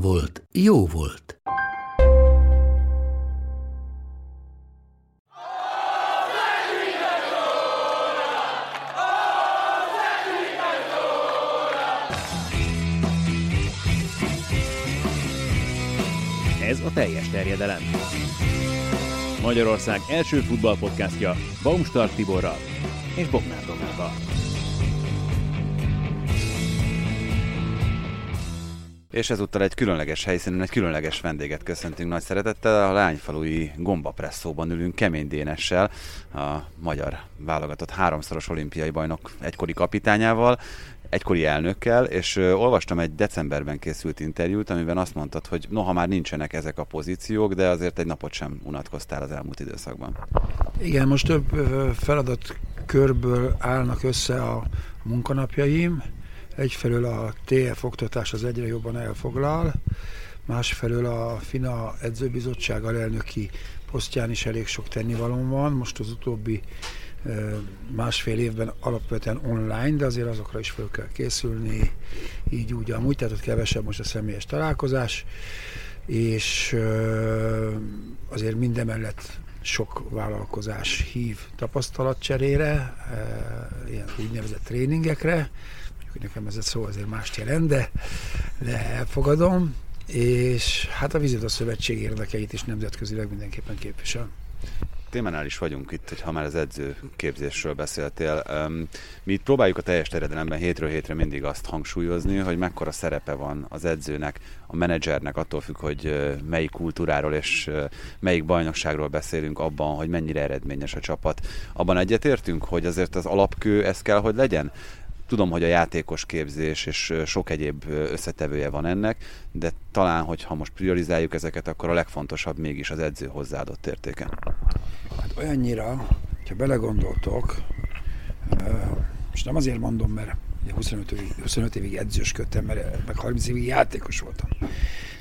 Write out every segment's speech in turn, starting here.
volt, jó volt. Ez a teljes terjedelem. Magyarország első futballpodcastja Baumstark Tiborral és Bognár Domával. És ezúttal egy különleges helyszínen egy különleges vendéget köszöntünk nagy szeretettel. A Lányfalui Gombapresszóban ülünk Kemény Dénessel, a magyar válogatott háromszoros olimpiai bajnok egykori kapitányával, egykori elnökkel, és olvastam egy decemberben készült interjút, amiben azt mondtad, hogy noha már nincsenek ezek a pozíciók, de azért egy napot sem unatkoztál az elmúlt időszakban. Igen, most több feladatkörből állnak össze a munkanapjaim. Egyfelől a TF oktatás az egyre jobban elfoglal, másfelől a FINA edzőbizottság alelnöki posztján is elég sok tennivalom van. Most az utóbbi másfél évben alapvetően online, de azért azokra is fel kell készülni, így úgy amúgy, tehát ott kevesebb most a személyes találkozás, és azért mindemellett sok vállalkozás hív tapasztalatcserére, ilyen úgynevezett tréningekre, hogy nekem ez a szó azért mást jelent, de, de elfogadom, és hát a Vizita Szövetség érdekeit is nemzetközileg mindenképpen képvisel. témánál is vagyunk itt, hogy ha már az edzőképzésről beszéltél. Öm, Mi itt próbáljuk a teljes terjedelemben hétről hétre mindig azt hangsúlyozni, hogy mekkora szerepe van az edzőnek, a menedzsernek, attól függ, hogy melyik kultúráról és melyik bajnokságról beszélünk abban, hogy mennyire eredményes a csapat. Abban egyetértünk, hogy azért az alapkő ez kell, hogy legyen? Tudom, hogy a játékos képzés és sok egyéb összetevője van ennek, de talán, hogyha most priorizáljuk ezeket, akkor a legfontosabb mégis az edző hozzáadott értéke. Hát olyannyira, ha belegondoltok, most nem azért mondom, mert ugye 25 évig, 25 évig edzősködtem, mert meg 30 évig játékos voltam,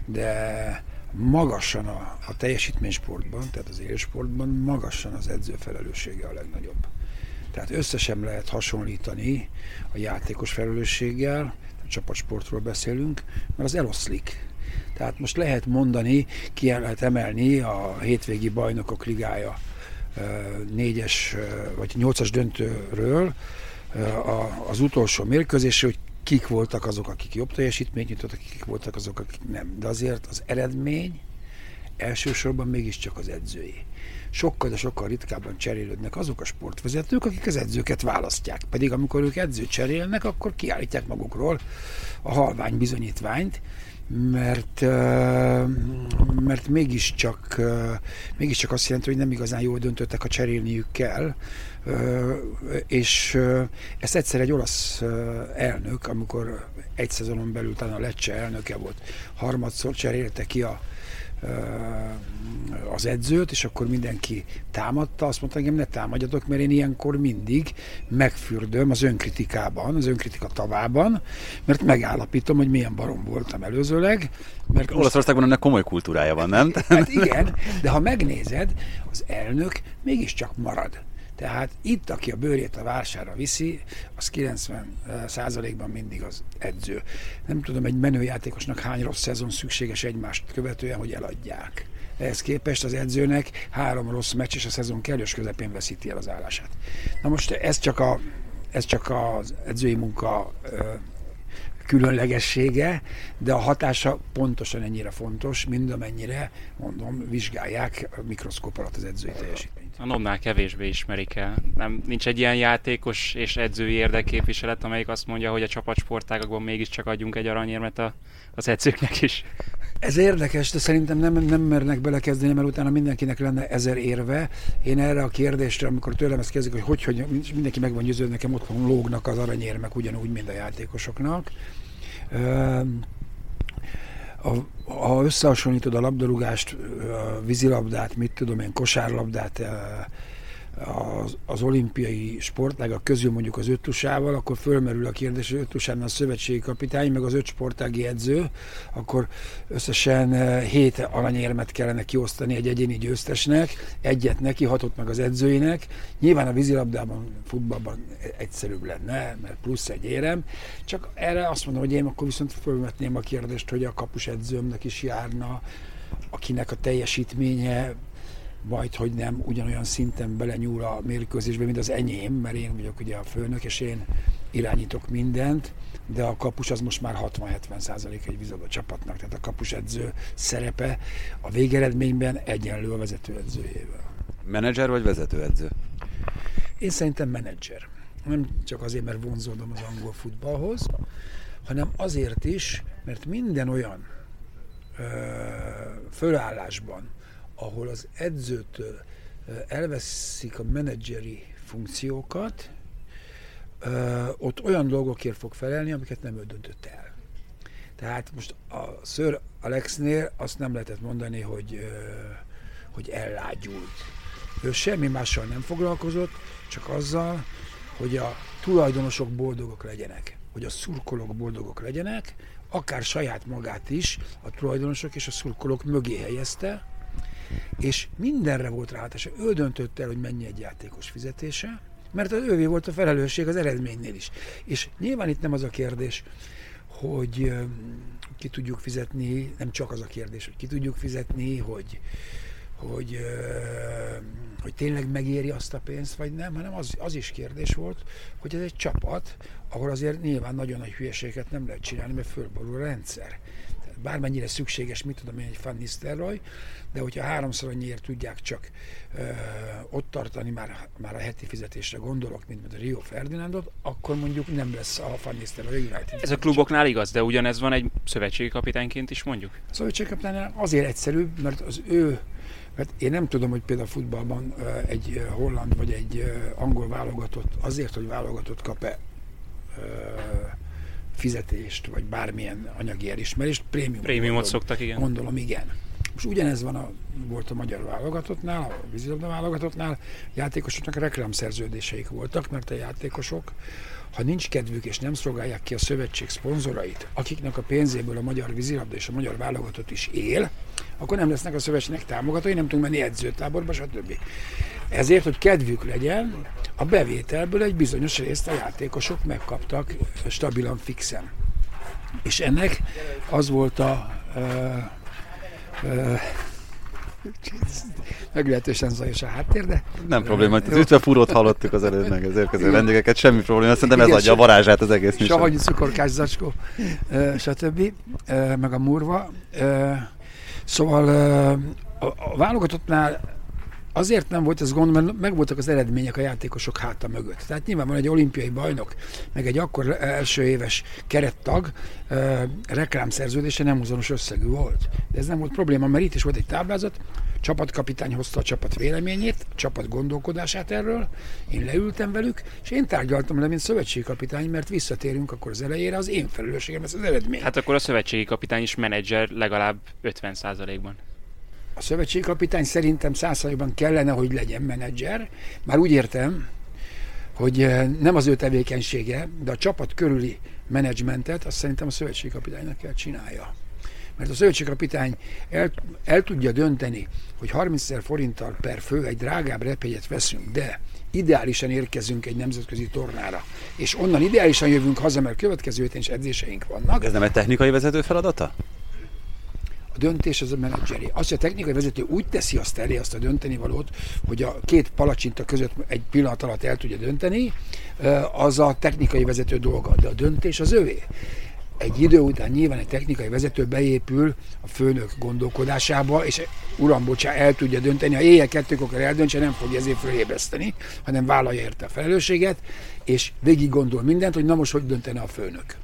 de magasan a, a teljesítménysportban, tehát az élsportban magasan az edző felelőssége a legnagyobb. Tehát össze lehet hasonlítani a játékos felelősséggel, a csapatsportról beszélünk, mert az eloszlik. Tehát most lehet mondani, ki lehet emelni a hétvégi bajnokok ligája négyes vagy nyolcas döntőről az utolsó mérkőzésre, hogy kik voltak azok, akik jobb teljesítményt nyújtottak, kik voltak azok, akik nem. De azért az eredmény elsősorban mégiscsak az edzői. Sokkal, de sokkal ritkábban cserélődnek azok a sportvezetők, akik az edzőket választják. Pedig amikor ők edzőt cserélnek, akkor kiállítják magukról a halvány bizonyítványt, mert, mert mégiscsak, mégiscsak azt jelenti, hogy nem igazán jól döntöttek, ha cserélniük kell. És ezt egyszer egy olasz elnök, amikor egy szezonon belül talán a Lecce elnöke volt, harmadszor cserélte ki a, az edzőt, és akkor mindenki támadta, azt mondta, engem ne támadjatok, mert én ilyenkor mindig megfürdöm az önkritikában, az önkritika tavában, mert megállapítom, hogy milyen barom voltam előzőleg, mert Olaszországban ennek komoly kultúrája van, nem? Hát igen, de ha megnézed, az elnök mégiscsak marad. Tehát itt, aki a bőrét a vásárra viszi, az 90 százalékban mindig az edző. Nem tudom, egy menőjátékosnak hány rossz szezon szükséges egymást követően, hogy eladják. Ehhez képest az edzőnek három rossz meccs, és a szezon kellős közepén veszíti el az állását. Na most ez csak, a, ez csak az edzői munka ö, különlegessége, de a hatása pontosan ennyire fontos, mind amennyire, mondom, vizsgálják a mikroszkóp alatt az edzői teljesítményt. A Nobnál kevésbé ismerik el. Nem, nincs egy ilyen játékos és edzői érdekképviselet, amelyik azt mondja, hogy a csapatsportágakban mégiscsak adjunk egy aranyérmet a, az edzőknek is. Ez érdekes, de szerintem nem, nem mernek belekezdeni, mert utána mindenkinek lenne ezer érve. Én erre a kérdésre, amikor tőlem ezt kezdik, hogy hogy, hogy mindenki meg van győződve, nekem otthon lógnak az aranyérmek ugyanúgy, mint a játékosoknak. Ha összehasonlítod a labdarúgást, a vízilabdát, mit tudom én, kosárlabdát, az, az olimpiai sportágak közül mondjuk az öttusával, akkor fölmerül a kérdés, hogy öttusánál a szövetségi kapitány, meg az öt sportági edző, akkor összesen hét aranyérmet kellene kiosztani egy egyéni győztesnek, egyet neki, hatott meg az edzőinek. Nyilván a vízilabdában, futballban egyszerűbb lenne, mert plusz egy érem, csak erre azt mondom, hogy én akkor viszont fölvetném a kérdést, hogy a kapus edzőmnek is járna, akinek a teljesítménye majd, hogy nem ugyanolyan szinten belenyúl a mérkőzésbe, mint az enyém, mert én vagyok ugye a főnök, és én irányítok mindent, de a kapus az most már 60-70 százalék egy vízadó csapatnak, tehát a kapus edző szerepe a végeredményben egyenlő a vezetőedzőjével. Menedzser vagy vezetőedző? Én szerintem menedzser. Nem csak azért, mert vonzódom az angol futballhoz, hanem azért is, mert minden olyan ö, fölállásban, ahol az edzőtől elveszik a menedzseri funkciókat, ott olyan dolgokért fog felelni, amiket nem ő döntött el. Tehát most a Sir Alexnél azt nem lehetett mondani, hogy, hogy ellágyult. Ő semmi mással nem foglalkozott, csak azzal, hogy a tulajdonosok boldogok legyenek, hogy a szurkolók boldogok legyenek, akár saját magát is a tulajdonosok és a szurkolók mögé helyezte, és mindenre volt ráhatása. Ő döntött el, hogy mennyi egy játékos fizetése, mert az ővé volt a felelősség az eredménynél is. És nyilván itt nem az a kérdés, hogy ki tudjuk fizetni, nem csak az a kérdés, hogy ki tudjuk fizetni, hogy, hogy, hogy tényleg megéri azt a pénzt, vagy nem, hanem az, az is kérdés volt, hogy ez egy csapat, ahol azért nyilván nagyon nagy hülyeséget nem lehet csinálni, mert fölborul a rendszer bármennyire szükséges, mit tudom én, egy Van Nistelrooy, de hogyha háromszor annyiért tudják csak ö, ott tartani, már, már a heti fizetésre gondolok, mint, mint a Rio Ferdinandot, akkor mondjuk nem lesz a Van Nistelrooy United. Ez a kluboknál igaz, de ugyanez van egy szövetségi kapitányként is mondjuk? A szövetségi kapitánynál azért egyszerűbb, mert az ő mert én nem tudom, hogy például futballban egy holland vagy egy angol válogatott azért, hogy válogatott kap-e fizetést, vagy bármilyen anyagi elismerést, prémium. Prémiumot gondolom, szoktak, igen. Gondolom, igen. Most ugyanez van a, volt a magyar válogatottnál, a vízilabda válogatottnál, játékosoknak reklámszerződéseik voltak, mert a játékosok, ha nincs kedvük és nem szolgálják ki a szövetség szponzorait, akiknek a pénzéből a magyar vízilabda és a magyar válogatott is él, akkor nem lesznek a szövetségnek támogatói, nem tudunk menni edzőtáborba, stb. Ezért, hogy kedvük legyen, a bevételből egy bizonyos részt a játékosok megkaptak stabilan, fixen. És ennek az volt a uh, uh, meglehetősen zajos a háttér, de... Nem probléma, hogy ütve furót hallottuk az előbb meg az érkező vendégeket, semmi probléma, szerintem ez adja a varázsát az egész műsor. Savanyú cukorkás zacskó, stb. meg a murva. Szóval a, a válogatottnál Azért nem volt ez gond, mert megvoltak az eredmények a játékosok háta mögött. Tehát nyilván van egy olimpiai bajnok, meg egy akkor első éves kerettag, reklámszerződése nem azonos összegű volt. De ez nem volt probléma, mert itt is volt egy táblázat, csapatkapitány hozta a csapat véleményét, a csapat gondolkodását erről, én leültem velük, és én tárgyaltam le, mint szövetségi kapitány, mert visszatérünk akkor az elejére, az én felelősségem ez az eredmény. Hát akkor a szövetségi kapitány is menedzser legalább 50%-ban a szövetségkapitány szerintem százszerűen kellene, hogy legyen menedzser. Már úgy értem, hogy eh, nem az ő tevékenysége, de a csapat körüli menedzsmentet azt szerintem a szövetségkapitánynak kell csinálja. Mert a szövetségkapitány el, el tudja dönteni, hogy 30 ezer forinttal per fő egy drágább repélyet veszünk, de ideálisan érkezünk egy nemzetközi tornára, és onnan ideálisan jövünk haza, mert következő héten is edzéseink vannak. Ez nem egy technikai vezető feladata? A döntés az a menedzseri. Azt, hogy a technikai vezető úgy teszi azt elé, azt a dönteni valót, hogy a két palacsinta között egy pillanat alatt el tudja dönteni, az a technikai vezető dolga, de a döntés az övé egy idő után nyilván egy technikai vezető beépül a főnök gondolkodásába, és uram, bocsá, el tudja dönteni, ha éjjel kettőkor eldöntse, nem fogja ezért fölébreszteni, hanem vállalja érte a felelősséget, és végig gondol mindent, hogy na most hogy döntene a főnök.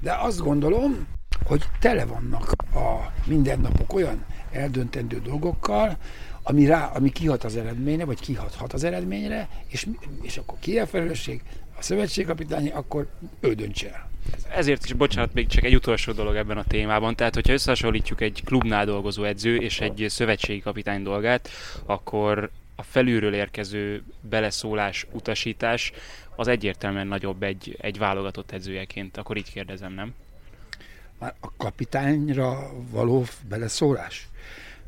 De azt gondolom, hogy tele vannak a mindennapok olyan eldöntendő dolgokkal, ami, rá, ami kihat az eredményre, vagy kihathat az eredményre, és, és akkor ki a felelősség? A szövetségkapitány, akkor ő dönts el. Ezért is, bocsánat, még csak egy utolsó dolog ebben a témában. Tehát, hogyha összehasonlítjuk egy klubnál dolgozó edző és egy szövetségi kapitány dolgát, akkor a felülről érkező beleszólás, utasítás az egyértelműen nagyobb egy, egy válogatott edzőjeként. Akkor így kérdezem, nem? Már a kapitányra való beleszólás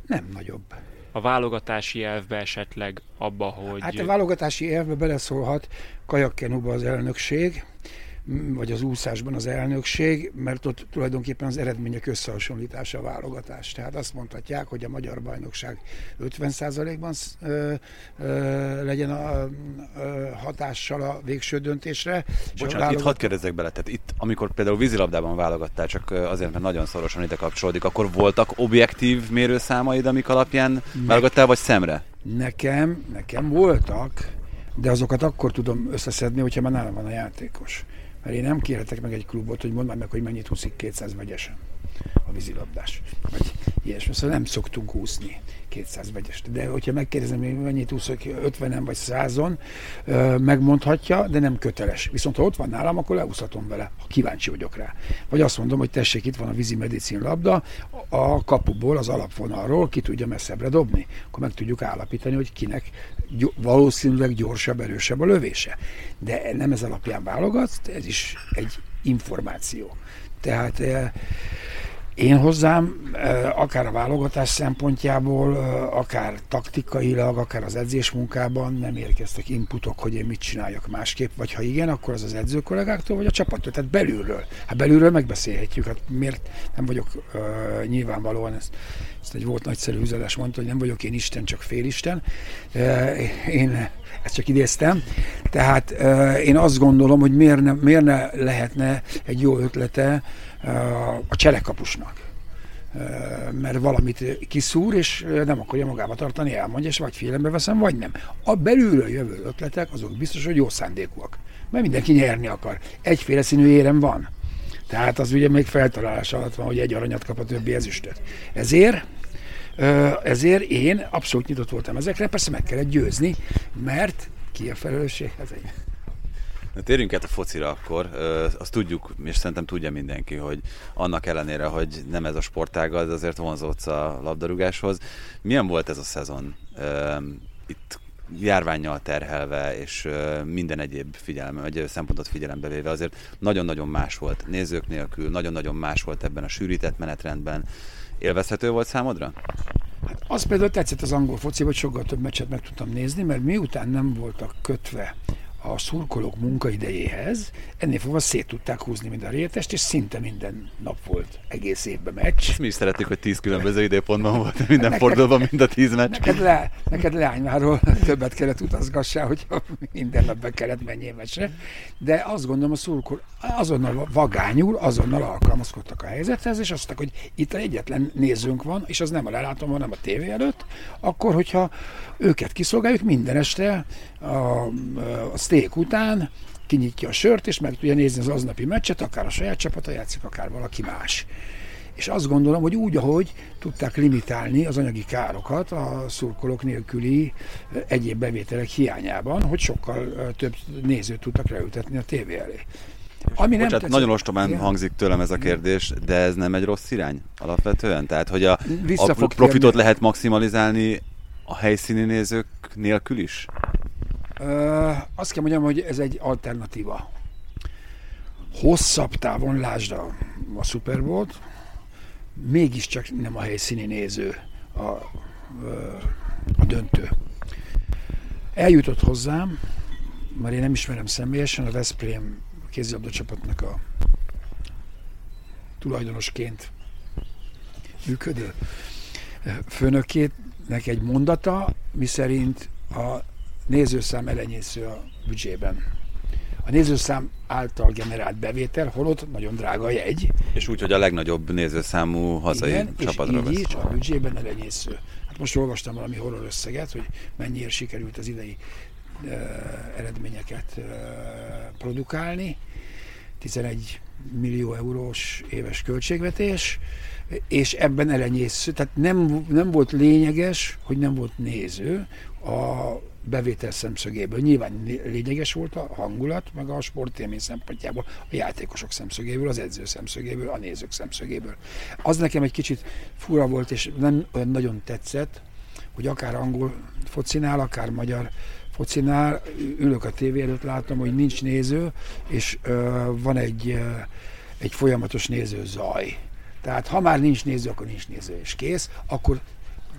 nem nagyobb. A válogatási elvbe esetleg abba, hogy... Hát a válogatási elvbe beleszólhat kajakkenúba az elnökség, vagy az úszásban az elnökség, mert ott tulajdonképpen az eredmények összehasonlítása a válogatás. Tehát azt mondhatják, hogy a magyar bajnokság 50%-ban ö, ö, legyen a ö, hatással a végső döntésre. Bocsánat, válogat... itt hadd kérdezzek bele, tehát itt, amikor például vízilabdában válogattál, csak azért, mert nagyon szorosan ide kapcsolódik, akkor voltak objektív mérőszámaid, amik alapján válogattál, vagy szemre? Nekem, nekem voltak, de azokat akkor tudom összeszedni, hogyha már nálam van a játékos. Mert én nem kérhetek meg egy klubot, hogy mondd meg, hogy mennyit húszik 200 vegyesen a vízilabdás. Vagy ilyesmi. Szóval nem szoktunk úszni 200 vegyest. De hogyha megkérdezem, hogy mennyit úszok 50 vagy 100-on, megmondhatja, de nem köteles. Viszont ha ott van nálam, akkor leúszhatom vele, ha kíváncsi vagyok rá. Vagy azt mondom, hogy tessék, itt van a vízi medicin labda, a kapuból, az alapvonalról ki tudja messzebbre dobni. Akkor meg tudjuk állapítani, hogy kinek valószínűleg gyorsabb, erősebb a lövése. De nem ez alapján válogat, ez is egy információ. Tehát én hozzám, akár a válogatás szempontjából, akár taktikailag, akár az edzés munkában nem érkeztek inputok, hogy én mit csináljak másképp, vagy ha igen, akkor az az edző kollégáktól, vagy a csapattól, tehát belülről. Hát belülről megbeszélhetjük, hát miért nem vagyok uh, nyilvánvalóan, ezt, ezt egy volt nagyszerű üzenes mondta, hogy nem vagyok én Isten, csak félisten. Uh, én ezt csak idéztem. Tehát uh, én azt gondolom, hogy miért ne, miért ne lehetne egy jó ötlete a cselekapusnak mert valamit kiszúr, és nem akarja magába tartani, elmondja, és vagy félembe veszem, vagy nem. A belülről jövő ötletek, azok biztos, hogy jó szándékúak. Mert mindenki nyerni akar. Egyféle színű érem van. Tehát az ugye még feltalálás alatt van, hogy egy aranyat kap a többi ezüstöt. Ezért ezért én abszolút nyitott voltam ezekre, persze meg kellett győzni, mert ki a felelősség? Egy Na, térjünk át a focira akkor. Azt tudjuk, és szerintem tudja mindenki, hogy annak ellenére, hogy nem ez a sportága, de azért vonzódsz a labdarúgáshoz. Milyen volt ez a szezon? Itt járványjal terhelve, és minden egyéb figyelme, egy szempontot figyelembe véve azért nagyon-nagyon más volt nézők nélkül, nagyon-nagyon más volt ebben a sűrített menetrendben. Élvezhető volt számodra? Hát az például tetszett az angol foci, hogy sokkal több meccset meg tudtam nézni, mert miután nem voltak kötve a szurkolók munkaidejéhez, ennél fogva szét tudták húzni minden rétest, és szinte minden nap volt egész évben meccs. mi is szeretik, hogy tíz különböző időpontban volt minden neked, fordulóban, mind a tíz meccs. Neked, le, neked leányváról többet kellett utazgassál, hogy minden nap be kellett menjél meccsre. De azt gondolom, a szurkolók azonnal vagányul, azonnal alkalmazkodtak a helyzethez, és azt mondták, hogy itt egyetlen nézőnk van, és az nem a lelátom, hanem a tévé előtt, akkor, hogyha őket kiszolgáljuk minden este a, a steak után, kinyitja a sört, és meg tudja nézni az aznapi meccset, akár a saját csapata játszik, akár valaki más. És azt gondolom, hogy úgy, ahogy tudták limitálni az anyagi károkat a szurkolók nélküli egyéb bevételek hiányában, hogy sokkal több nézőt tudtak leültetni a tévé elé. Ami nem Bocsát, nagyon ostobán igen. hangzik tőlem ez a kérdés, de ez nem egy rossz irány alapvetően? Tehát, hogy a, a profitot lehet maximalizálni a helyszíni nézők nélkül is? Ö, azt kell mondjam, hogy ez egy alternatíva. Hosszabb távon, lásd a, a Super Bowl-t, mégiscsak nem a helyszíni néző a, a döntő. Eljutott hozzám, mert én nem ismerem személyesen, a Veszprém kézilabda csapatnak a tulajdonosként működő főnökének egy mondata, miszerint a nézőszám elenyésző a büdzsében. A nézőszám által generált bevétel, holott nagyon drága a jegy. És úgy, hogy a legnagyobb nézőszámú hazai Igen, csapatra és így a büdzsében elenyésző. Hát most olvastam valami horror összeget, hogy mennyire sikerült az idei uh, eredményeket uh, produkálni. 11 millió eurós éves költségvetés, és ebben elenyésző, tehát nem, nem volt lényeges, hogy nem volt néző a bevétel szemszögéből. Nyilván lényeges volt a hangulat, meg a sportélmény szempontjából, a játékosok szemszögéből, az edző szemszögéből, a nézők szemszögéből. Az nekem egy kicsit fura volt, és nem olyan nagyon tetszett, hogy akár angol focinál, akár magyar focinál, ülök a tévé előtt, látom, hogy nincs néző, és ö, van egy, ö, egy folyamatos néző zaj. Tehát ha már nincs néző, akkor nincs néző, és kész, akkor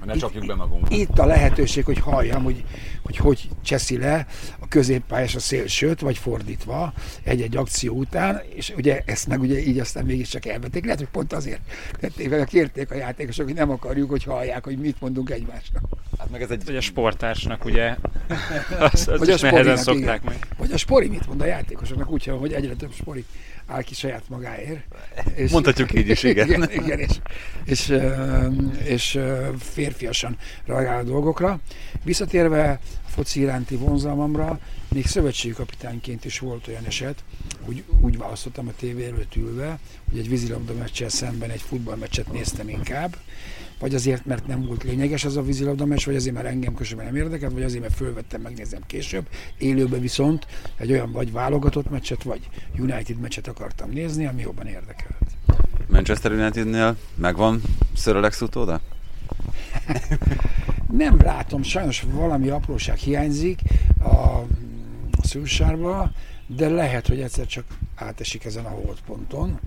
Ne csapjuk be magunkat. itt a lehetőség, hogy halljam, hogy hogy, hogy cseszi le a középpályás a szélsőt, vagy fordítva egy-egy akció után, és ugye ezt meg ugye így aztán mégiscsak elvették. Lehet, hogy pont azért tették meg, kérték a játékosok, hogy nem akarjuk, hogy hallják, hogy mit mondunk egymásnak. Hát meg ez egy Vagy a sportársnak ugye, azt, azt Vagy a is nehezen szokták igen. meg. Vagy a spori mit mond a játékosoknak, úgy, hogy egyre több spori áll ki saját magáért. És, Mondhatjuk így is, igen. igen, igen és, és, ö, és ö, férfiasan reagál a dolgokra. Visszatérve a foci iránti vonzalmamra, még szövetségi kapitányként is volt olyan eset, hogy úgy választottam a tévé előtt ülve, hogy egy vízilabda meccsel szemben egy futballmeccset néztem inkább, vagy azért, mert nem volt lényeges az a vízilabda meccs, vagy azért, mert engem közben nem érdekelt, vagy azért, mert fölvettem, megnézem később. Élőben viszont egy olyan vagy válogatott meccset, vagy United meccset akartam nézni, ami jobban érdekelt. Manchester Unitednél megvan Sir Alex utóda? Nem látom, sajnos valami apróság hiányzik a szülsárba, de lehet, hogy egyszer csak átesik ezen a holdponton.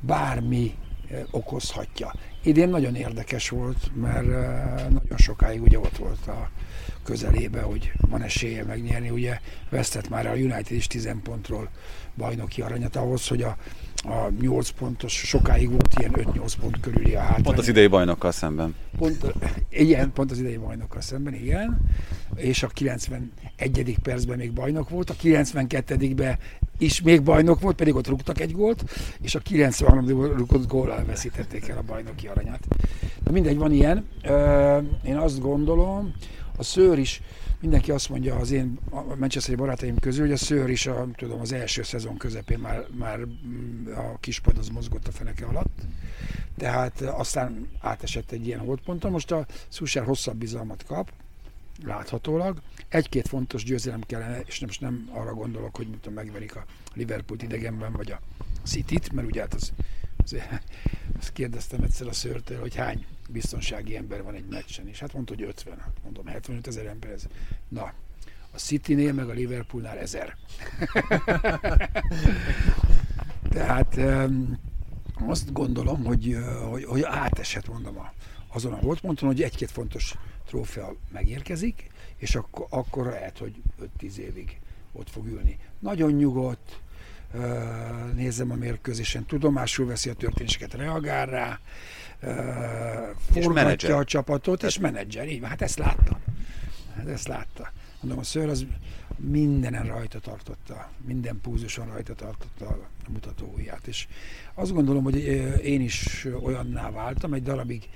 Bármi eh, okozhatja. Idén nagyon érdekes volt, mert eh, nagyon sokáig ugye ott volt a közelébe, hogy van esélye megnyerni. Ugye vesztett már a United is 10 pontról bajnoki aranyat ahhoz, hogy a, a 8 pontos, sokáig volt ilyen 5-8 pont körüli a hátrány. Pont az idei bajnokkal szemben. Pont, igen, pont az idei bajnokkal szemben, igen. És a 91. percben még bajnok volt, a 92-ben is még bajnok volt, pedig ott rúgtak egy gólt, és a 93. rúgott góllal veszítették el a bajnoki aranyat. De mindegy, van ilyen. Én azt gondolom, a szőr is, mindenki azt mondja az én a Manchesteri barátaim közül, hogy a szőr is a, tudom, az első szezon közepén már, már mm, a kispad az mozgott a feneke alatt. Tehát aztán átesett egy ilyen holdponton. Most a Szusár hosszabb bizalmat kap, láthatólag. Egy-két fontos győzelem kellene, és most nem arra gondolok, hogy mit megverik a Liverpoolt idegenben, vagy a City-t, mert ugye hát az, az, azt kérdeztem egyszer a szőrtől, hogy hány biztonsági ember van egy meccsen, és hát mondta, hogy 50, hát mondom, 75 ezer ember ez. Na, a City-nél meg a Liverpoolnál ezer. Tehát um, azt gondolom, hogy, hogy, hogy átesett, mondom, a, azon a holdponton, hogy egy-két fontos trófea megérkezik, és akkor, akkor lehet, hogy 5-10 évig ott fog ülni. Nagyon nyugodt, nézem a mérkőzésen, tudomásul veszi a történéseket, reagál rá, menedzser. a csapatot, és menedzser, így van, hát ezt látta. Hát ezt látta. Mondom, a szőr az mindenen rajta tartotta, minden púzuson rajta tartotta a mutató ujját. És azt gondolom, hogy én is olyanná váltam, egy darabig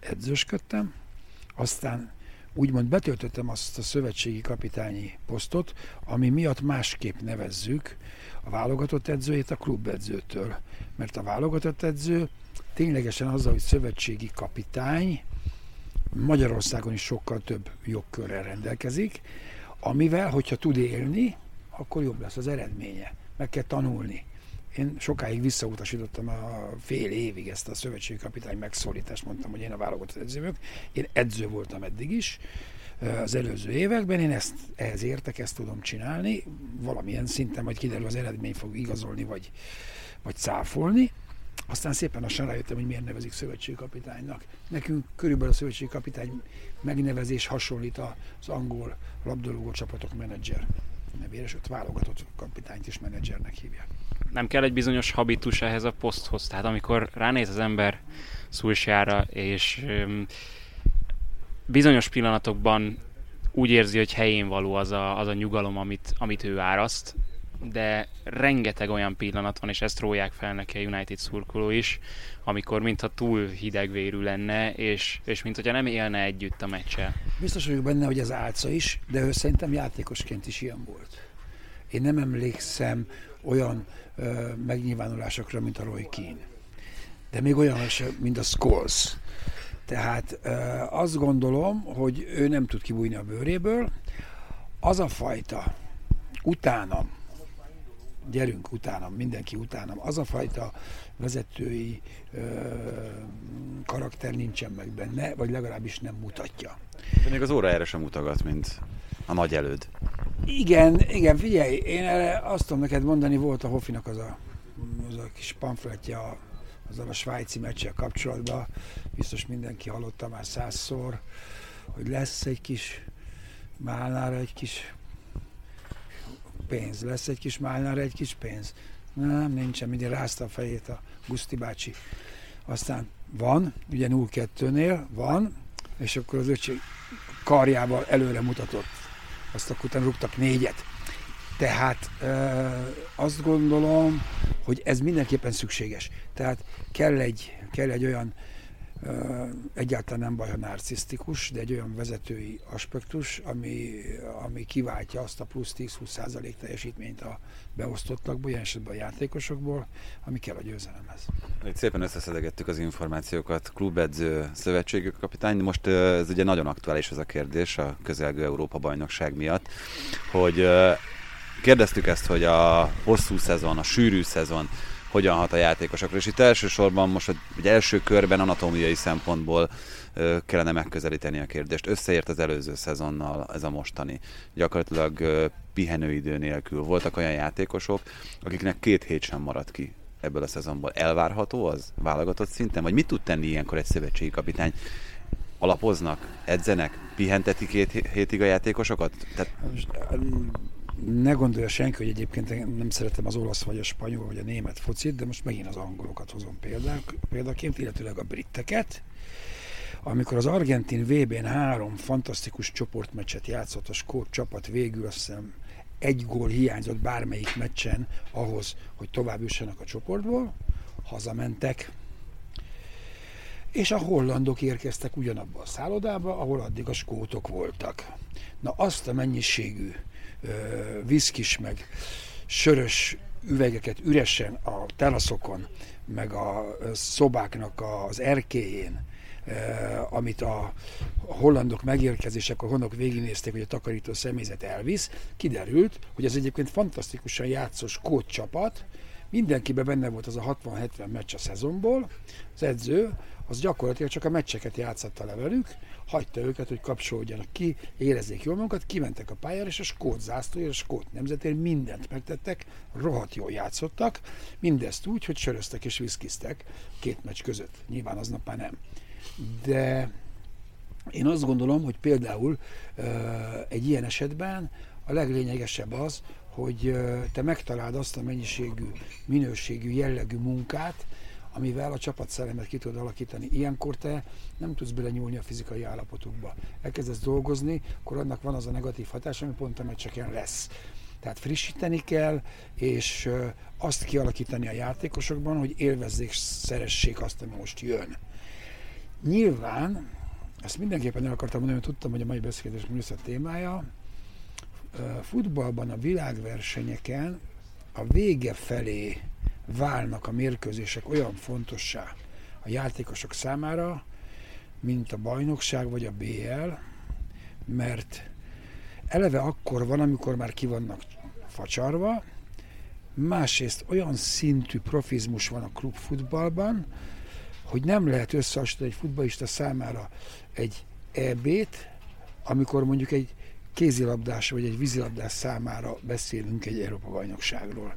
edzősködtem, aztán úgymond betöltöttem azt a szövetségi kapitányi posztot, ami miatt másképp nevezzük a válogatott edzőjét a klubedzőtől. Mert a válogatott edző ténylegesen azzal, hogy szövetségi kapitány, Magyarországon is sokkal több jogkörrel rendelkezik, amivel, hogyha tud élni, akkor jobb lesz az eredménye. Meg kell tanulni. Én sokáig visszautasítottam a fél évig ezt a szövetségi kapitány megszólítást, mondtam, hogy én a válogatott edző vagyok. Én edző voltam eddig is, az előző években, én ezt, ehhez értek, ezt tudom csinálni, valamilyen szinten majd kiderül az eredmény fog igazolni, vagy, vagy cáfolni. Aztán szépen lassan rájöttem, hogy miért nevezik szövetségi kapitánynak. Nekünk körülbelül a szövetségi kapitány megnevezés hasonlít az angol labdarúgó csapatok menedzser nevére, sőt válogatott kapitányt is menedzsernek hívják. Nem kell egy bizonyos habitus ehhez a poszthoz. Tehát amikor ránéz az ember Szulsjára, és öm, bizonyos pillanatokban úgy érzi, hogy helyén való az a, az a nyugalom, amit, amit ő áraszt, de rengeteg olyan pillanat van, és ezt rólják fel neki a United szurkoló is, amikor mintha túl hidegvérű lenne, és, és mint hogyha nem élne együtt a meccsel. Biztos vagyok benne, hogy ez álca is, de ő szerintem játékosként is ilyen volt. Én nem emlékszem olyan ö, megnyilvánulásokra, mint a Roy Keane. De még olyan sem, mint a Scholes. Tehát ö, azt gondolom, hogy ő nem tud kibújni a bőréből. Az a fajta utánam, gyerünk utánam, mindenki utánam, az a fajta vezetői ö, karakter nincsen meg benne, vagy legalábbis nem mutatja. De még az óra erre sem mutogat, mint a nagy előd. Igen, igen, figyelj, én erre azt tudom neked mondani, volt a Hoffinak az a, az a kis pamfletje azzal a svájci meccsel kapcsolatban, biztos mindenki hallotta már százszor, hogy lesz egy kis Málnára egy kis pénz, lesz egy kis Málnára egy kis pénz. Nem, nincsen, mindig rázta a fejét a Guszti bácsi. Aztán van, ugye 0-2-nél van, és akkor az öcsi karjával előre mutatott. Azt akkor utána rúgtak négyet. Tehát ö, azt gondolom, hogy ez mindenképpen szükséges. Tehát kell egy, kell egy olyan, egyáltalán nem baj, ha narcisztikus, de egy olyan vezetői aspektus, ami, ami kiváltja azt a plusz 10-20% teljesítményt a beosztottakból, ilyen esetben a játékosokból, ami kell a győzelemhez. Itt szépen összeszedegettük az információkat. Klubedző, szövetségi kapitány. Most ez ugye nagyon aktuális ez a kérdés a közelgő Európa bajnokság miatt, hogy kérdeztük ezt, hogy a hosszú szezon, a sűrű szezon hogyan hat a játékosokra, és itt elsősorban most egy első körben anatómiai szempontból kellene megközelíteni a kérdést. Összeért az előző szezonnal ez a mostani. Gyakorlatilag pihenőidő nélkül voltak olyan játékosok, akiknek két hét sem maradt ki ebből a szezonból. Elvárható az válogatott szinten? Vagy mit tud tenni ilyenkor egy szövetségi kapitány? Alapoznak, edzenek, pihentetik két hétig a játékosokat? Tehát ne gondolja senki, hogy egyébként én nem szeretem az olasz, vagy a spanyol, vagy a német focit, de most megint az angolokat hozom példák, példaként, illetőleg a britteket. Amikor az argentin VB-n három fantasztikus csoportmeccset játszott a skót csapat végül, azt hiszem egy gól hiányzott bármelyik meccsen ahhoz, hogy tovább jussanak a csoportból, hazamentek, és a hollandok érkeztek ugyanabba a szállodába, ahol addig a skótok voltak. Na azt a mennyiségű viszkis meg. Sörös üvegeket üresen a teraszokon, meg a szobáknak az erkéjén, amit a hollandok megérkezésekor honok végignézték, hogy a takarító személyzet elvisz, kiderült, hogy ez egyébként fantasztikusan játszó skót csapat, mindenkiben benne volt az a 60-70 meccs a szezonból, az edző, az gyakorlatilag csak a meccseket játszatta le velük, hagyta őket, hogy kapcsolódjanak ki, érezzék jól magukat, kimentek a pályára, és a skót zászlóért, a skót nemzetért mindent megtettek, rohadt jól játszottak, mindezt úgy, hogy söröztek és viszkiztek két meccs között. Nyilván aznap már nem. De én azt gondolom, hogy például egy ilyen esetben a leglényegesebb az, hogy te megtaláld azt a mennyiségű, minőségű, jellegű munkát, amivel a csapatszellemet ki tudod alakítani. Ilyenkor te nem tudsz belenyúlni a fizikai állapotokba. Elkezdesz dolgozni, akkor annak van az a negatív hatás, ami pont a meccseken lesz. Tehát frissíteni kell, és azt kialakítani a játékosokban, hogy élvezzék, szeressék azt, ami most jön. Nyilván, ezt mindenképpen el akartam mondani, mert tudtam, hogy a mai beszélgetés mi lesz a témája, futballban a világversenyeken a vége felé válnak a mérkőzések olyan fontossá a játékosok számára, mint a bajnokság vagy a BL, mert eleve akkor van, amikor már ki vannak facsarva, másrészt olyan szintű profizmus van a klubfutballban, hogy nem lehet összehasonlítani egy futballista számára egy EB-t, amikor mondjuk egy kézilabdás vagy egy vízilabdás számára beszélünk egy Európa bajnokságról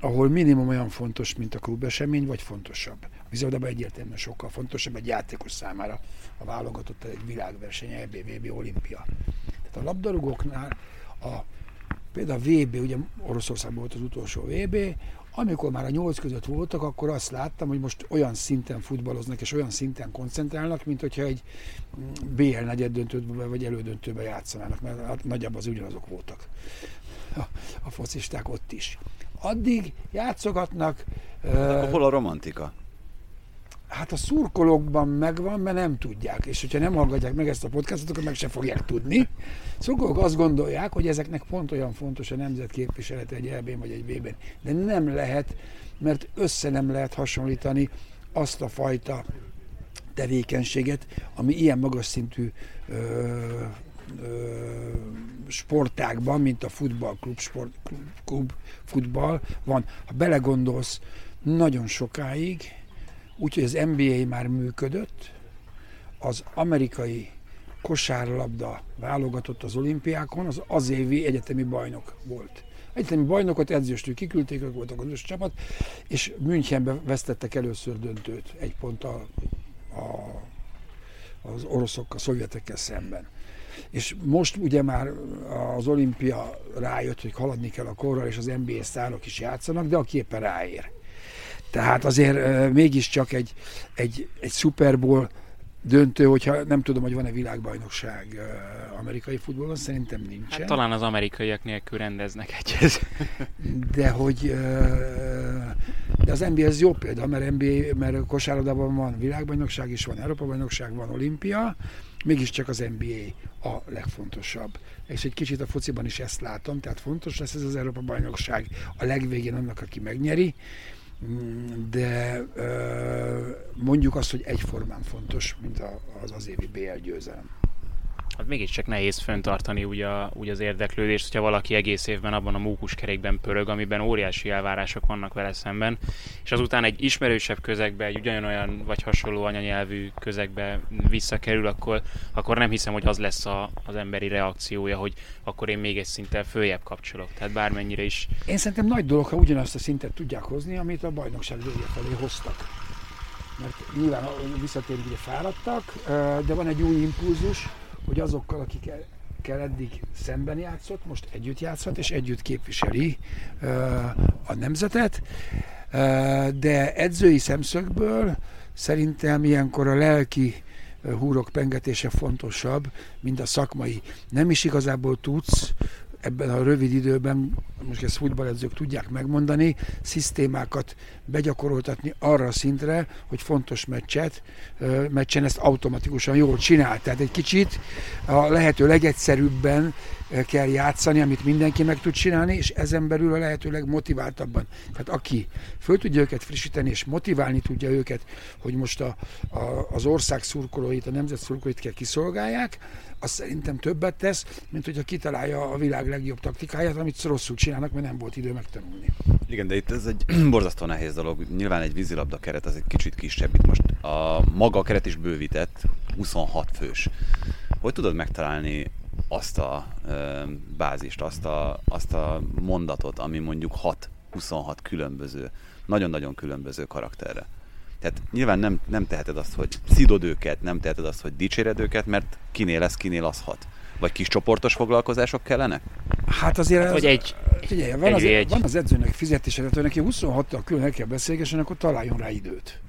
ahol minimum olyan fontos, mint a klubesemény, vagy fontosabb. A vízilabdában egyértelműen sokkal fontosabb egy játékos számára a válogatott egy világverseny, EBVB, olimpia. Tehát a labdarúgóknál a, például a VB, ugye Oroszországban volt az utolsó VB, amikor már a nyolc között voltak, akkor azt láttam, hogy most olyan szinten futballoznak, és olyan szinten koncentrálnak, mint hogyha egy BL negyed döntőben vagy elődöntőben játszanának, mert hát nagyjából az ugyanazok voltak a, a focisták ott is addig játszogatnak. Akkor hol a romantika? Hát a szurkolókban megvan, mert nem tudják, és hogyha nem hallgatják meg ezt a podcastot, akkor meg se fogják tudni. Szurkolók azt gondolják, hogy ezeknek pont olyan fontos a nemzetképviselet egy EB-n vagy egy VB-n, de nem lehet, mert össze nem lehet hasonlítani azt a fajta tevékenységet, ami ilyen magas szintű ö, sportákban, mint a futball, klub, sport, klub, klub, futball van. Ha belegondolsz, nagyon sokáig, úgyhogy az NBA már működött, az amerikai kosárlabda válogatott az olimpiákon, az az évi egyetemi bajnok volt. Egyetemi bajnokot edzőstől kiküldték, ők voltak az csapat, és Münchenben vesztettek először döntőt egy ponttal a, az oroszokkal, a szovjetekkel szemben. És most ugye már az olimpia rájött, hogy haladni kell a korral, és az NBA sztárok is játszanak, de aki éppen ráér. Tehát azért uh, mégiscsak egy, egy, egy Super Bowl döntő, hogyha nem tudom, hogy van-e világbajnokság amerikai futballban, szerintem nincsen. Hát talán az amerikaiak nélkül rendeznek egyet. De hogy de az NBA ez jó példa, mert NBA, mert kosárlabdában van világbajnokság is, van Európa-bajnokság, van olimpia, mégiscsak az NBA a legfontosabb. És egy kicsit a fociban is ezt látom, tehát fontos lesz ez az Európa-bajnokság a legvégén annak, aki megnyeri, de mondjuk azt, hogy egyformán fontos, mint az az évi BL győzelem hát mégiscsak nehéz föntartani úgy, a, úgy az érdeklődést, hogyha valaki egész évben abban a mókuskerékben pörög, amiben óriási elvárások vannak vele szemben, és azután egy ismerősebb közegbe, egy ugyanolyan vagy hasonló anyanyelvű közegbe visszakerül, akkor, akkor nem hiszem, hogy az lesz a, az emberi reakciója, hogy akkor én még egy szinttel följebb kapcsolok. Tehát bármennyire is. Én szerintem nagy dolog, ha ugyanazt a szintet tudják hozni, amit a bajnokság vége felé hoztak mert nyilván visszatérünk, ugye fáradtak, de van egy új impulzus, hogy azokkal, akikkel eddig szemben játszott, most együtt játszhat, és együtt képviseli a nemzetet. De edzői szemszögből szerintem ilyenkor a lelki húrok pengetése fontosabb, mint a szakmai. Nem is igazából tudsz ebben a rövid időben, most ezt futballedzők tudják megmondani, szisztémákat begyakoroltatni arra a szintre, hogy fontos meccset, meccsen ezt automatikusan jól csinál. Tehát egy kicsit a lehető legegyszerűbben kell játszani, amit mindenki meg tud csinálni, és ezen belül a lehető legmotiváltabban. Tehát aki föl tudja őket frissíteni, és motiválni tudja őket, hogy most a, a, az ország szurkolóit, a nemzet szurkolóit kell kiszolgálják, az szerintem többet tesz, mint hogyha kitalálja a világ legjobb taktikáját, amit rosszul csinálnak, mert nem volt idő megtanulni. Igen, de itt ez egy borzasztó nehéz dolog. Nyilván egy vízilabda keret az egy kicsit kisebb. Itt most a maga a keret is bővített, 26 fős. Hogy tudod megtalálni azt a ö, bázist, azt a, azt a mondatot, ami mondjuk 6-26 különböző, nagyon-nagyon különböző karakterre? Tehát nyilván nem, nem teheted azt, hogy szidod őket, nem teheted azt, hogy dicséred őket, mert kinél lesz, kinél az hat. Vagy kis csoportos foglalkozások kellenek? Hát azért... Hát, az, vagy egy, figyelj, van, egy, az, egy. van az edzőnek fizetése, tehát neki 26-tal külön el kell beszélgessen, akkor találjon rá időt.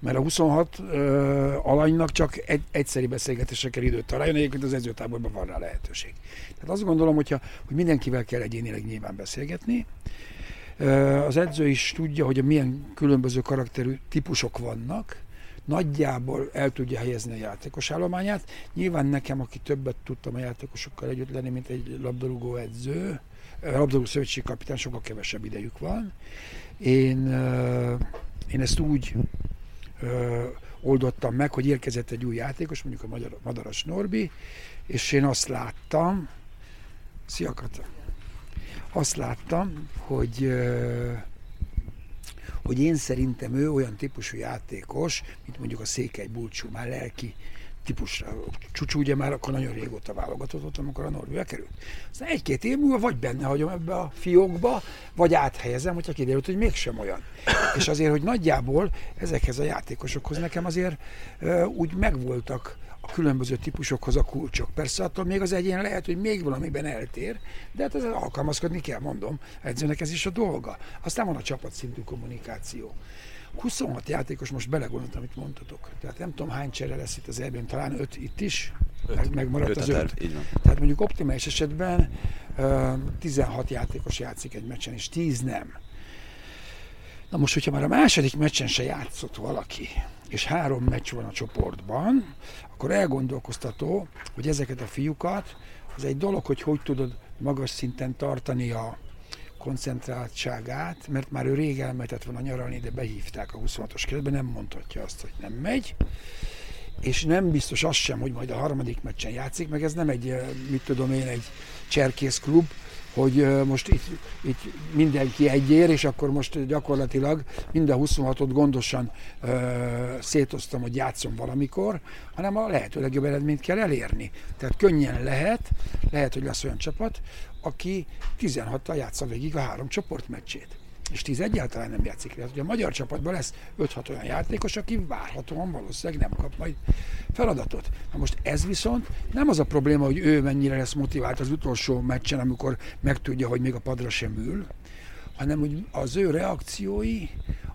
Mert a 26 ö, alanynak csak egy, egyszeri beszélgetésre kell időt találjon, egyébként az edzőtáborban van rá lehetőség. Tehát azt gondolom, hogyha, hogy mindenkivel kell egyénileg nyilván beszélgetni, az edző is tudja, hogy milyen különböző karakterű típusok vannak, nagyjából el tudja helyezni a játékos állományát. Nyilván nekem, aki többet tudtam a játékosokkal együtt lenni, mint egy labdarúgó edző, labdarúgó szövetségi kapitán, sokkal kevesebb idejük van. Én, én ezt úgy oldottam meg, hogy érkezett egy új játékos, mondjuk a Magyar, Madaras Norbi, és én azt láttam, szia Kata, azt láttam, hogy hogy én szerintem ő olyan típusú játékos, mint mondjuk a Székely Bulcsú, már lelki típusra. Csúcsú ugye már akkor nagyon régóta válogatott ott, amikor a Norvégia került. Aztán egy-két év múlva vagy benne hagyom ebbe a fiókba, vagy áthelyezem, hogyha kiderült, hogy mégsem olyan. És azért, hogy nagyjából ezekhez a játékosokhoz nekem azért úgy megvoltak különböző típusokhoz a kulcsok. Persze attól még az egyén lehet, hogy még valamiben eltér, de hát ezzel alkalmazkodni kell, mondom. Edzőnek ez is a dolga. Aztán van a csapatszintű kommunikáció. 26 játékos, most belegondoltam, amit mondtatok. Tehát nem tudom hány csere lesz itt az ebben, talán 5 itt is, öt. meg, megmaradt öt az 5. Tehát mondjuk optimális esetben uh, 16 játékos játszik egy meccsen, és 10 nem. Na most, hogyha már a második meccsen se játszott valaki, és három meccs van a csoportban, akkor elgondolkoztató, hogy ezeket a fiúkat, az egy dolog, hogy hogy tudod magas szinten tartani a koncentráltságát, mert már ő rég elmetett volna nyaralni, de behívták a 26-os keretbe, nem mondhatja azt, hogy nem megy. És nem biztos az sem, hogy majd a harmadik meccsen játszik, meg ez nem egy, mit tudom én, egy cserkész klub, hogy most itt, itt mindenki egyér, és akkor most gyakorlatilag mind a 26-ot gondosan uh, szétoztam, hogy játszom valamikor, hanem a lehető legjobb eredményt kell elérni. Tehát könnyen lehet, lehet, hogy lesz olyan csapat, aki 16-tal játsza végig a három csoportmeccsét és 10 egyáltalán nem játszik. Tehát, hogy a magyar csapatban lesz 5-6 olyan játékos, aki várhatóan valószínűleg nem kap majd feladatot. Na most ez viszont nem az a probléma, hogy ő mennyire lesz motivált az utolsó meccsen, amikor megtudja, hogy még a padra sem ül, hanem hogy az ő reakciói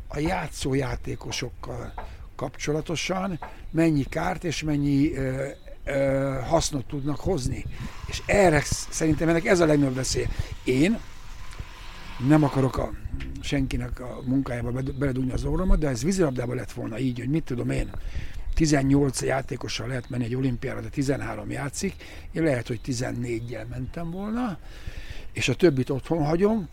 a játszó játékosokkal kapcsolatosan mennyi kárt és mennyi ö, ö, hasznot tudnak hozni. És erre szerintem ennek ez a legnagyobb veszély. Én nem akarok a, senkinek a munkájába beledugni az orromat, de ez vízilabdában lett volna így, hogy mit tudom én, 18 játékossal lehet menni egy olimpiára, de 13 játszik, én lehet, hogy 14-jel mentem volna, és a többit otthon hagyom,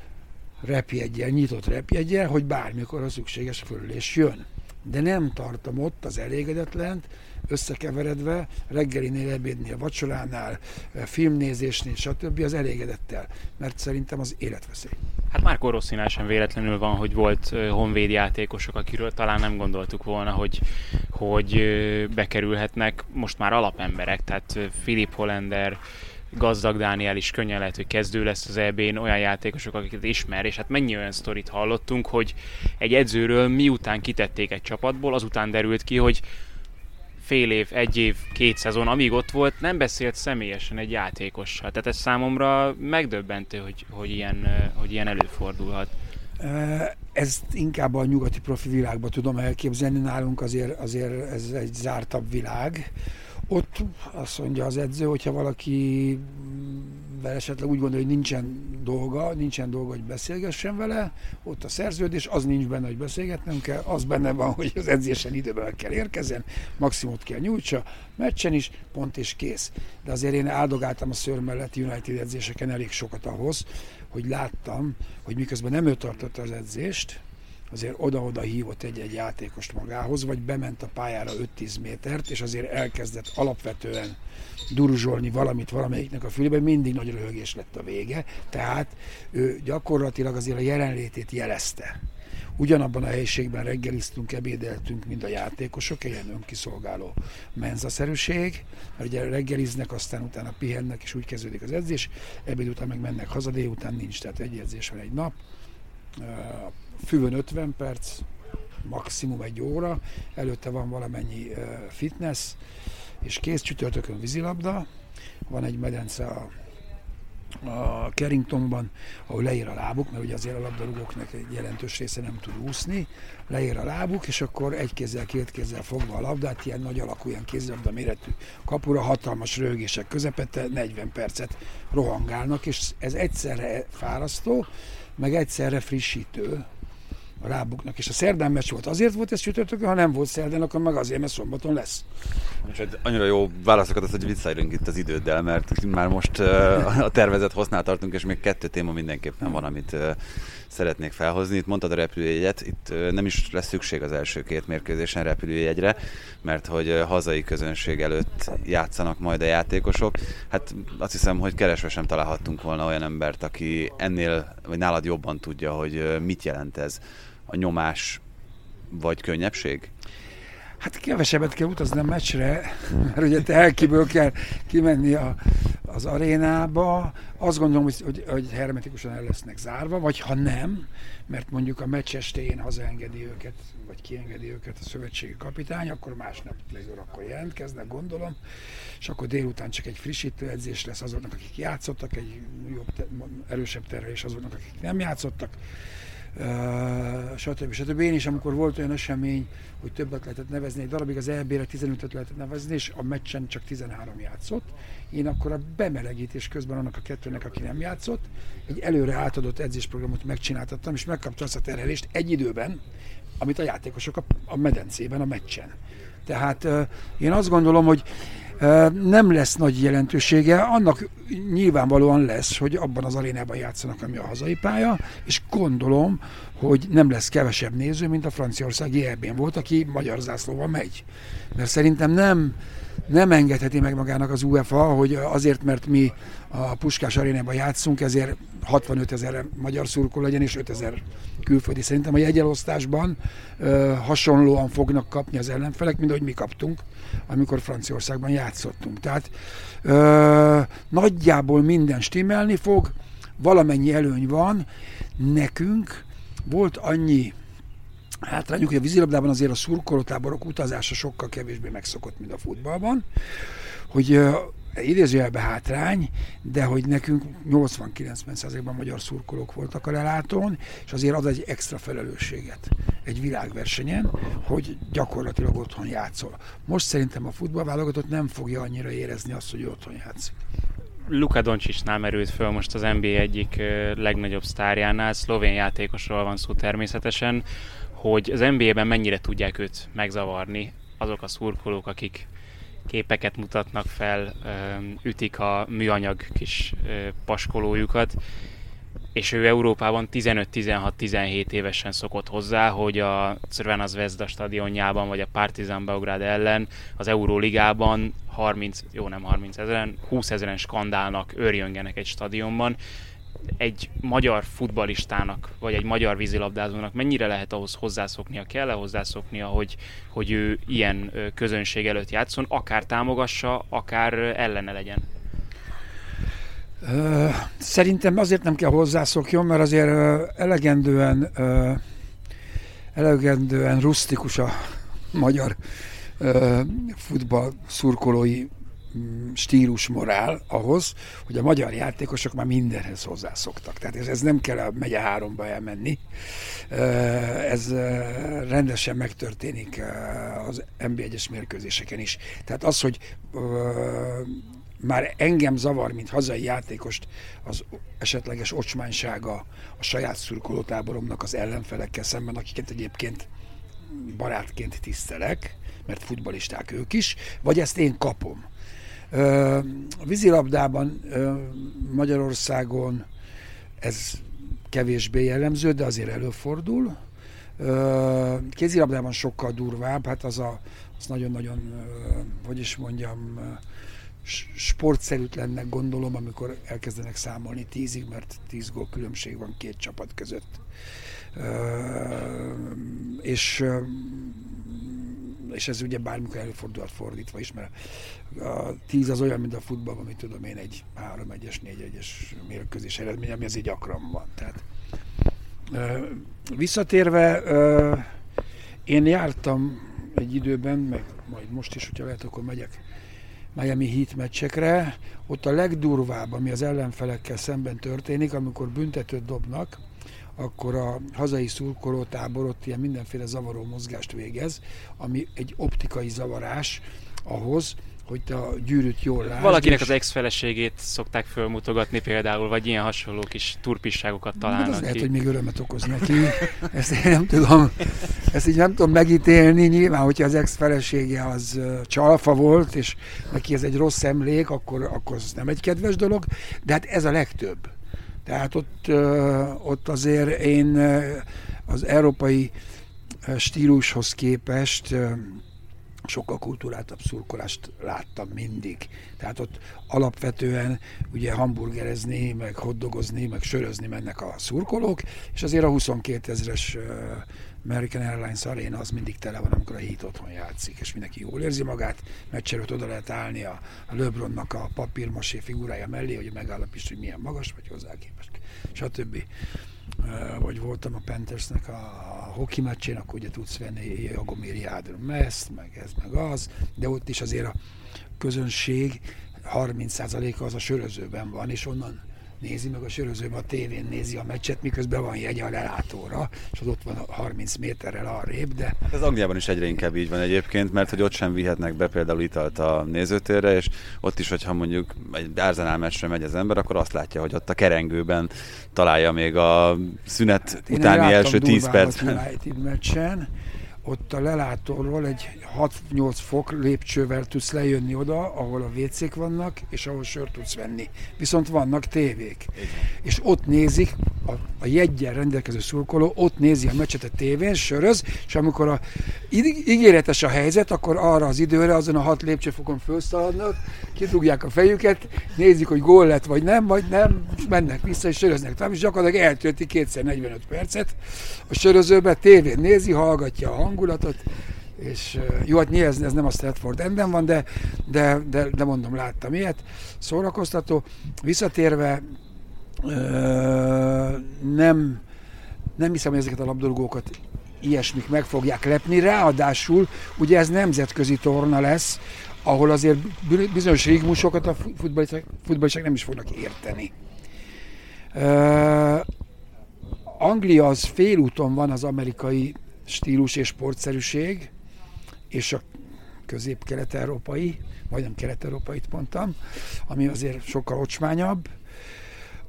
repjegyel, nyitott repjegyel, hogy bármikor a szükséges fölülés jön. De nem tartom ott az elégedetlent, összekeveredve, reggelinél, ebédnél, vacsoránál, filmnézésnél, stb. az elégedettel, mert szerintem az életveszély. Hát már Rosszinál sem véletlenül van, hogy volt honvéd játékosok, akiről talán nem gondoltuk volna, hogy, hogy bekerülhetnek most már alapemberek, tehát Filip Hollander, gazdag Dániel is könnyen lehet, hogy kezdő lesz az EB-n, olyan játékosok, akiket ismer, és hát mennyi olyan sztorit hallottunk, hogy egy edzőről miután kitették egy csapatból, azután derült ki, hogy fél év, egy év, két szezon, amíg ott volt, nem beszélt személyesen egy játékossal. Tehát ez számomra megdöbbentő, hogy, hogy, ilyen, hogy ilyen előfordulhat. Ezt inkább a nyugati profi világban tudom elképzelni, nálunk azért, azért ez egy zártabb világ. Ott azt mondja az edző, hogyha valaki esetleg úgy gondolja, hogy nincsen dolga, nincsen dolga, hogy beszélgessen vele, ott a szerződés, az nincs benne, hogy beszélgetnünk kell, az benne van, hogy az edzésen időben kell érkezzen, maximumot kell nyújtsa, meccsen is, pont és kész. De azért én áldogáltam a szőr mellett United edzéseken elég sokat ahhoz, hogy láttam, hogy miközben nem ő tartotta az edzést, azért oda-oda hívott egy-egy játékost magához, vagy bement a pályára 5-10 métert, és azért elkezdett alapvetően duruzsolni valamit valamelyiknek a fülébe, mindig nagy röhögés lett a vége, tehát ő gyakorlatilag azért a jelenlétét jelezte. Ugyanabban a helyiségben reggeliztünk, ebédeltünk, mint a játékosok, ilyen önkiszolgáló menzaszerűség, mert ugye reggeliznek, aztán utána pihennek, és úgy kezdődik az edzés, ebéd után meg mennek haza, után nincs, tehát egy edzés van egy nap, füvön 50 perc, maximum egy óra, előtte van valamennyi fitness, és kész csütörtökön vízilabda, van egy medence a, a Carringtonban, ahol leír a lábuk, mert ugye azért a labdarúgóknak egy jelentős része nem tud úszni, leír a lábuk, és akkor egy kézzel, két kézzel fogva a labdát, ilyen nagy alakú, ilyen kézilabda méretű kapura, hatalmas rögések közepette, 40 percet rohangálnak, és ez egyszerre fárasztó, meg egyszerre frissítő, a lábuknak. És a szerdán meccs volt. Azért volt ez csütörtökön, ha nem volt szerdán, akkor meg azért, mert szombaton lesz. És annyira jó válaszokat az, hogy visszaérünk itt az időddel, mert már most uh, a tervezett hosznál tartunk, és még kettő téma mindenképpen van, amit uh, szeretnék felhozni. Itt mondtad a repülőjegyet, itt nem is lesz szükség az első két mérkőzésen repülőjegyre, mert hogy hazai közönség előtt játszanak majd a játékosok. Hát azt hiszem, hogy keresve sem találhattunk volna olyan embert, aki ennél, vagy nálad jobban tudja, hogy mit jelent ez a nyomás vagy könnyebbség? Hát kevesebbet kell utazni a meccsre, mert ugye te elkiből kell kimenni a, az arénába. Azt gondolom, hogy, hogy, hogy hermetikusan el lesznek zárva, vagy ha nem, mert mondjuk a meccs estén hazaengedi őket, vagy kiengedi őket a szövetségi kapitány, akkor másnap akkor jelentkeznek, gondolom, és akkor délután csak egy frissítő edzés lesz azoknak, akik játszottak, egy jobb, erősebb terhelés azoknak, akik nem játszottak stb. stb. Én is, amikor volt olyan esemény, hogy többet lehetett nevezni, egy darabig az EB-re 15-öt lehetett nevezni, és a meccsen csak 13 játszott. Én akkor a bemelegítés közben annak a kettőnek, aki nem játszott, egy előre átadott edzésprogramot megcsináltattam, és megkapta azt a terhelést egy időben, amit a játékosok a, a medencében, a meccsen. Tehát én azt gondolom, hogy nem lesz nagy jelentősége, annak nyilvánvalóan lesz, hogy abban az arénában játszanak, ami a hazai pálya, és gondolom, hogy nem lesz kevesebb néző, mint a franciaországi eb volt, aki magyar zászlóval megy. Mert szerintem nem nem engedheti meg magának az UEFA, hogy azért, mert mi a Puskás arénában játszunk, ezért 65 ezer magyar szurkol legyen, és 5 ezer külföldi. Szerintem a jegyelosztásban ö, hasonlóan fognak kapni az ellenfelek, mint ahogy mi kaptunk, amikor Franciaországban játszottunk. Tehát ö, nagyjából minden stimmelni fog, valamennyi előny van, nekünk volt annyi hátrányuk, hogy a vízilabdában azért a szurkolótáborok utazása sokkal kevésbé megszokott, mint a futballban, hogy idézőjelben hátrány, de hogy nekünk 80-90%-ban magyar szurkolók voltak a lelátón, és azért ad egy extra felelősséget egy világversenyen, hogy gyakorlatilag otthon játszol. Most szerintem a futballválogatott nem fogja annyira érezni azt, hogy otthon játszik. Luka Doncsicsnál merült föl most az NBA egyik legnagyobb sztárjánál, szlovén játékosról van szó természetesen, hogy az NBA-ben mennyire tudják őt megzavarni azok a szurkolók, akik képeket mutatnak fel, ütik a műanyag kis paskolójukat, és ő Európában 15-16-17 évesen szokott hozzá, hogy a Crvena Zvezda stadionjában, vagy a Partizan Beograd ellen az Euróligában 30, jó nem 30 ezeren, 20 ezeren skandálnak, őrjöngenek egy stadionban, egy magyar futbalistának, vagy egy magyar vízilabdázónak mennyire lehet ahhoz hozzászoknia, kell-e hozzászoknia, hogy, hogy ő ilyen közönség előtt játszon, akár támogassa, akár ellene legyen? Szerintem azért nem kell hozzászokjon, mert azért elegendően, elegendően rustikus a magyar futball szurkolói Stílus morál ahhoz, hogy a magyar játékosok már mindenhez hozzászoktak. Tehát ez, ez nem kell a megye háromba elmenni. Ez rendesen megtörténik az NB1-es mérkőzéseken is. Tehát az, hogy már engem zavar, mint hazai játékost az esetleges ocsmánysága a saját szurkolótáboromnak az ellenfelekkel szemben, akiket egyébként barátként tisztelek, mert futbalisták ők is, vagy ezt én kapom. A vízilabdában Magyarországon ez kevésbé jellemző, de azért előfordul. Kézilabdában sokkal durvább, hát az a, az nagyon-nagyon, hogy is mondjam, sportszerűtlennek gondolom, amikor elkezdenek számolni tízig, mert tíz gól különbség van két csapat között. És és ez ugye bármikor előfordulhat fordítva is, mert a tíz az olyan, mint a futballban, amit tudom én, egy 3-1-es, 4-1-es mérkőzés eredmény, ami azért gyakran van. Tehát, visszatérve, én jártam egy időben, meg majd most is, hogyha lehet, akkor megyek Miami Heat meccsekre. Ott a legdurvább, ami az ellenfelekkel szemben történik, amikor büntetőt dobnak, akkor a hazai szurkolótábor ott ilyen mindenféle zavaró mozgást végez, ami egy optikai zavarás ahhoz, hogy te a gyűrűt jól lásd. Valakinek az ex-feleségét szokták fölmutogatni például, vagy ilyen hasonló kis turpisságokat találnak hát az lehet, hogy még örömet okoz neki. Ezt én nem tudom, ezt így nem tudom megítélni. Nyilván, hogyha az ex-felesége az csalfa volt, és neki ez egy rossz emlék, akkor, akkor az nem egy kedves dolog, de hát ez a legtöbb. Tehát ott, ott azért én az európai stílushoz képest sokkal kultúráltabb szurkolást láttam mindig. Tehát ott alapvetően ugye hamburgerezni, meg hoddogozni, meg sörözni mennek a szurkolók, és azért a 22 ezeres American Airlines Arena az mindig tele van, amikor a hit otthon játszik, és mindenki jól érzi magát, meccserőt oda lehet állni a, a LeBronnak a papírmosé figurája mellé, hogy megállapíts, hogy milyen magas vagy hozzá képest, stb. Vagy voltam a Panthersnek a, a hoki meccsén, akkor ugye tudsz venni Jagomir Jádr meszt, meg ez, meg az, de ott is azért a közönség 30%-a az a sörözőben van, és onnan nézi, meg a sörözőben a tévén nézi a meccset, miközben van jegy a lelátóra, és az ott van a 30 méterrel arrébb, de Hát Ez Angliában is egyre inkább így van egyébként, mert hogy ott sem vihetnek be például italt a nézőtérre, és ott is, hogyha mondjuk egy Arsenal meccsre megy az ember, akkor azt látja, hogy ott a kerengőben találja még a szünet Hát utáni első 10 Durvában percben. United meccsen, ott a lelátóról egy 6-8 fok lépcsővel tudsz lejönni oda, ahol a WC-k vannak, és ahol sört tudsz venni. Viszont vannak tévék. És ott nézik, a, a jegyen rendelkező szurkoló ott nézi a meccset a tévén, söröz, és amikor a, ígéretes a helyzet, akkor arra az időre azon a hat lépcsőfokon felszaladnak, kidugják a fejüket, nézik, hogy gól lett vagy nem, vagy nem, mennek vissza és söröznek tovább, és gyakorlatilag eltölti kétszer 45 percet. A sörözőbe tévén nézi, hallgatja a hangulatot, és jó, hát nyilván ez nem a Stratford Enden van, de, de, de, de mondom, láttam ilyet. Szórakoztató. Visszatérve, nem, nem hiszem, hogy ezeket a labdarúgókat ilyesmik meg fogják lepni. Ráadásul ugye ez nemzetközi torna lesz, ahol azért bi- bizonyos rigmusokat a fu- futballisták, nem is fognak érteni. Ö, Anglia az félúton van az amerikai stílus és sportszerűség, és a közép-kelet-európai, majdnem kelet-európait mondtam, ami azért sokkal ocsmányabb.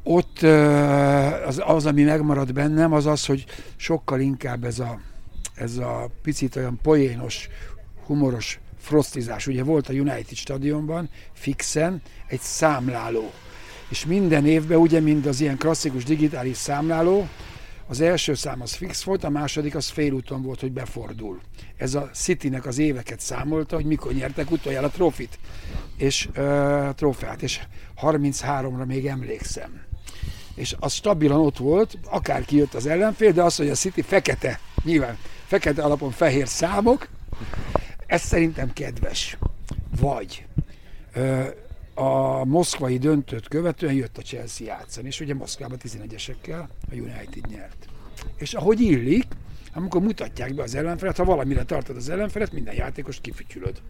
Ott ö, az, az, ami megmarad bennem, az az, hogy sokkal inkább ez a, ez a picit olyan poénos, humoros frostizás. Ugye volt a United stadionban fixen egy számláló. És minden évben, ugye, mind az ilyen klasszikus digitális számláló, az első szám az fix volt, a második az félúton volt, hogy befordul. Ez a Citynek az éveket számolta, hogy mikor nyertek utoljára a trofit, és uh, trófeát, és 33-ra még emlékszem. És az stabilan ott volt, akár kijött az ellenfél, de az, hogy a City fekete, nyilván fekete alapon fehér számok, ez szerintem kedves. Vagy a moszkvai döntőt követően jött a Chelsea játszani, és ugye Moszkvában 11-esekkel a United nyert. És ahogy illik, amikor mutatják be az ellenfelet, ha valamire tartod az ellenfelet, minden játékost kifütyülöd.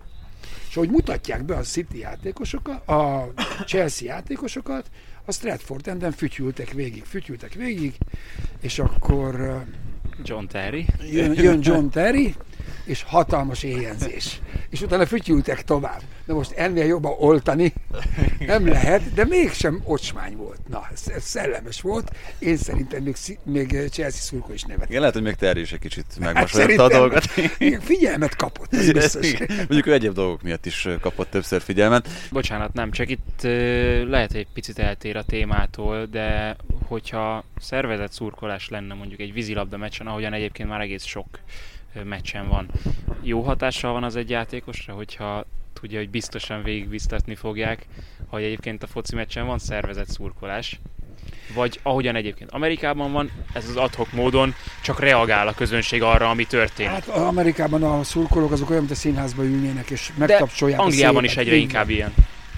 És ahogy mutatják be a City játékosokat, a Chelsea játékosokat, a Stratford Enden fütyültek végig, fütyültek végig, és akkor John Terry. jön, jön John Terry, és hatalmas éjjelzés. És utána fütyültek tovább. De most ennél jobban oltani nem lehet, de mégsem ocsmány volt. Na, ez, szellemes volt. Én szerintem még, még Chelsea szurkó is nevet. Igen, lehet, hogy még Terry is egy kicsit Hát megmosolyogta a dolgot. figyelmet kapott, ez biztos. Igen. Mondjuk ő egyéb dolgok miatt is kapott többször figyelmet. Bocsánat, nem, csak itt lehet, hogy egy picit eltér a témától, de hogyha szervezett szurkolás lenne mondjuk egy vízilabda meccsen, ahogyan egyébként már egész sok meccsen van, jó hatással van az egy játékosra, hogyha tudja, hogy biztosan végigbiztatni fogják, hogy egyébként a foci meccsen van szervezett szurkolás, vagy ahogyan egyébként Amerikában van, ez az adhok módon csak reagál a közönség arra, ami történik. Hát Amerikában a szurkolók azok olyan, mint a színházba ülnének, és De megtapsolják a Angliában is egyre inkább ilyen.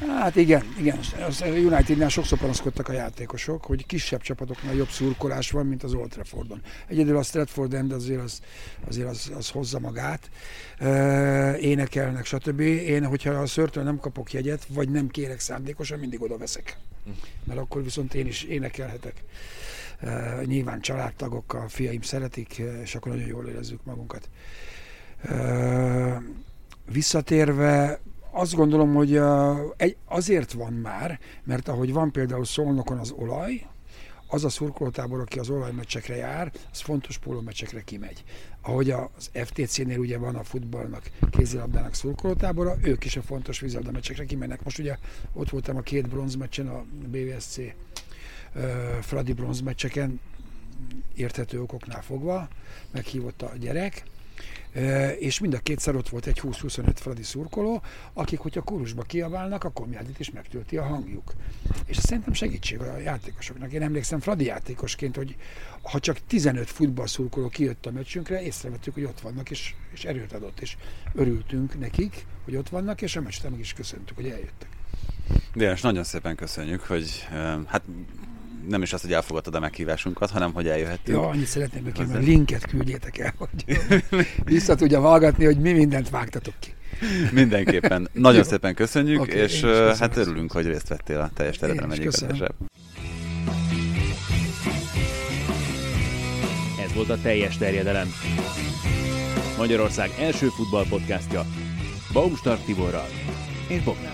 Hát igen, igen. Az Unitednál sokszor panaszkodtak a játékosok, hogy kisebb csapatoknál jobb szurkolás van, mint az Old Traffordon. Egyedül a Stratford End azért az, azért az, az hozza magát. Énekelnek, stb. Én, hogyha a szörtől nem kapok jegyet, vagy nem kérek szándékosan, mindig oda veszek. Mert akkor viszont én is énekelhetek. Nyilván családtagokkal, fiaim szeretik, és akkor nagyon jól érezzük magunkat. Visszatérve, azt gondolom, hogy egy, azért van már, mert ahogy van például Szolnokon az olaj, az a szurkolótábor, aki az olajmeccsekre jár, az fontos pólómeccsekre kimegy. Ahogy az FTC-nél ugye van a futballnak, kézilabdának szurkolótábora, ők is a fontos vízilabda meccsekre kimennek. Most ugye ott voltam a két bronzmeccsen, a BVSC uh, Fradi bronzmeccseken, érthető okoknál fogva, meghívott a gyerek, és mind a kétszer ott volt egy 20-25 fradi szurkoló, akik, hogyha kórusba kiabálnak, akkor Komjádit is megtölti a hangjuk. És szerintem segítség a játékosoknak. Én emlékszem fradi játékosként, hogy ha csak 15 futballszurkoló kijött a meccsünkre, észrevettük, hogy ott vannak, és, és erőt adott, és örültünk nekik, hogy ott vannak, és a meccsen meg is köszöntük, hogy eljöttek. Dénes, nagyon szépen köszönjük, hogy hát nem is az, hogy elfogadtad a meghívásunkat, hanem hogy eljöhettünk. Jó, annyit szeretném, neki, hogy linket küldjétek el, hogy vissza tudja hallgatni, hogy mi mindent vágtatok ki. Mindenképpen. Nagyon Jó. szépen köszönjük, okay, és köszönöm, hát örülünk, hogy részt vettél a teljes teredben egyébként. Ez volt a teljes terjedelem. Magyarország első futballpodcastja Baumstark Tiborral és Bognár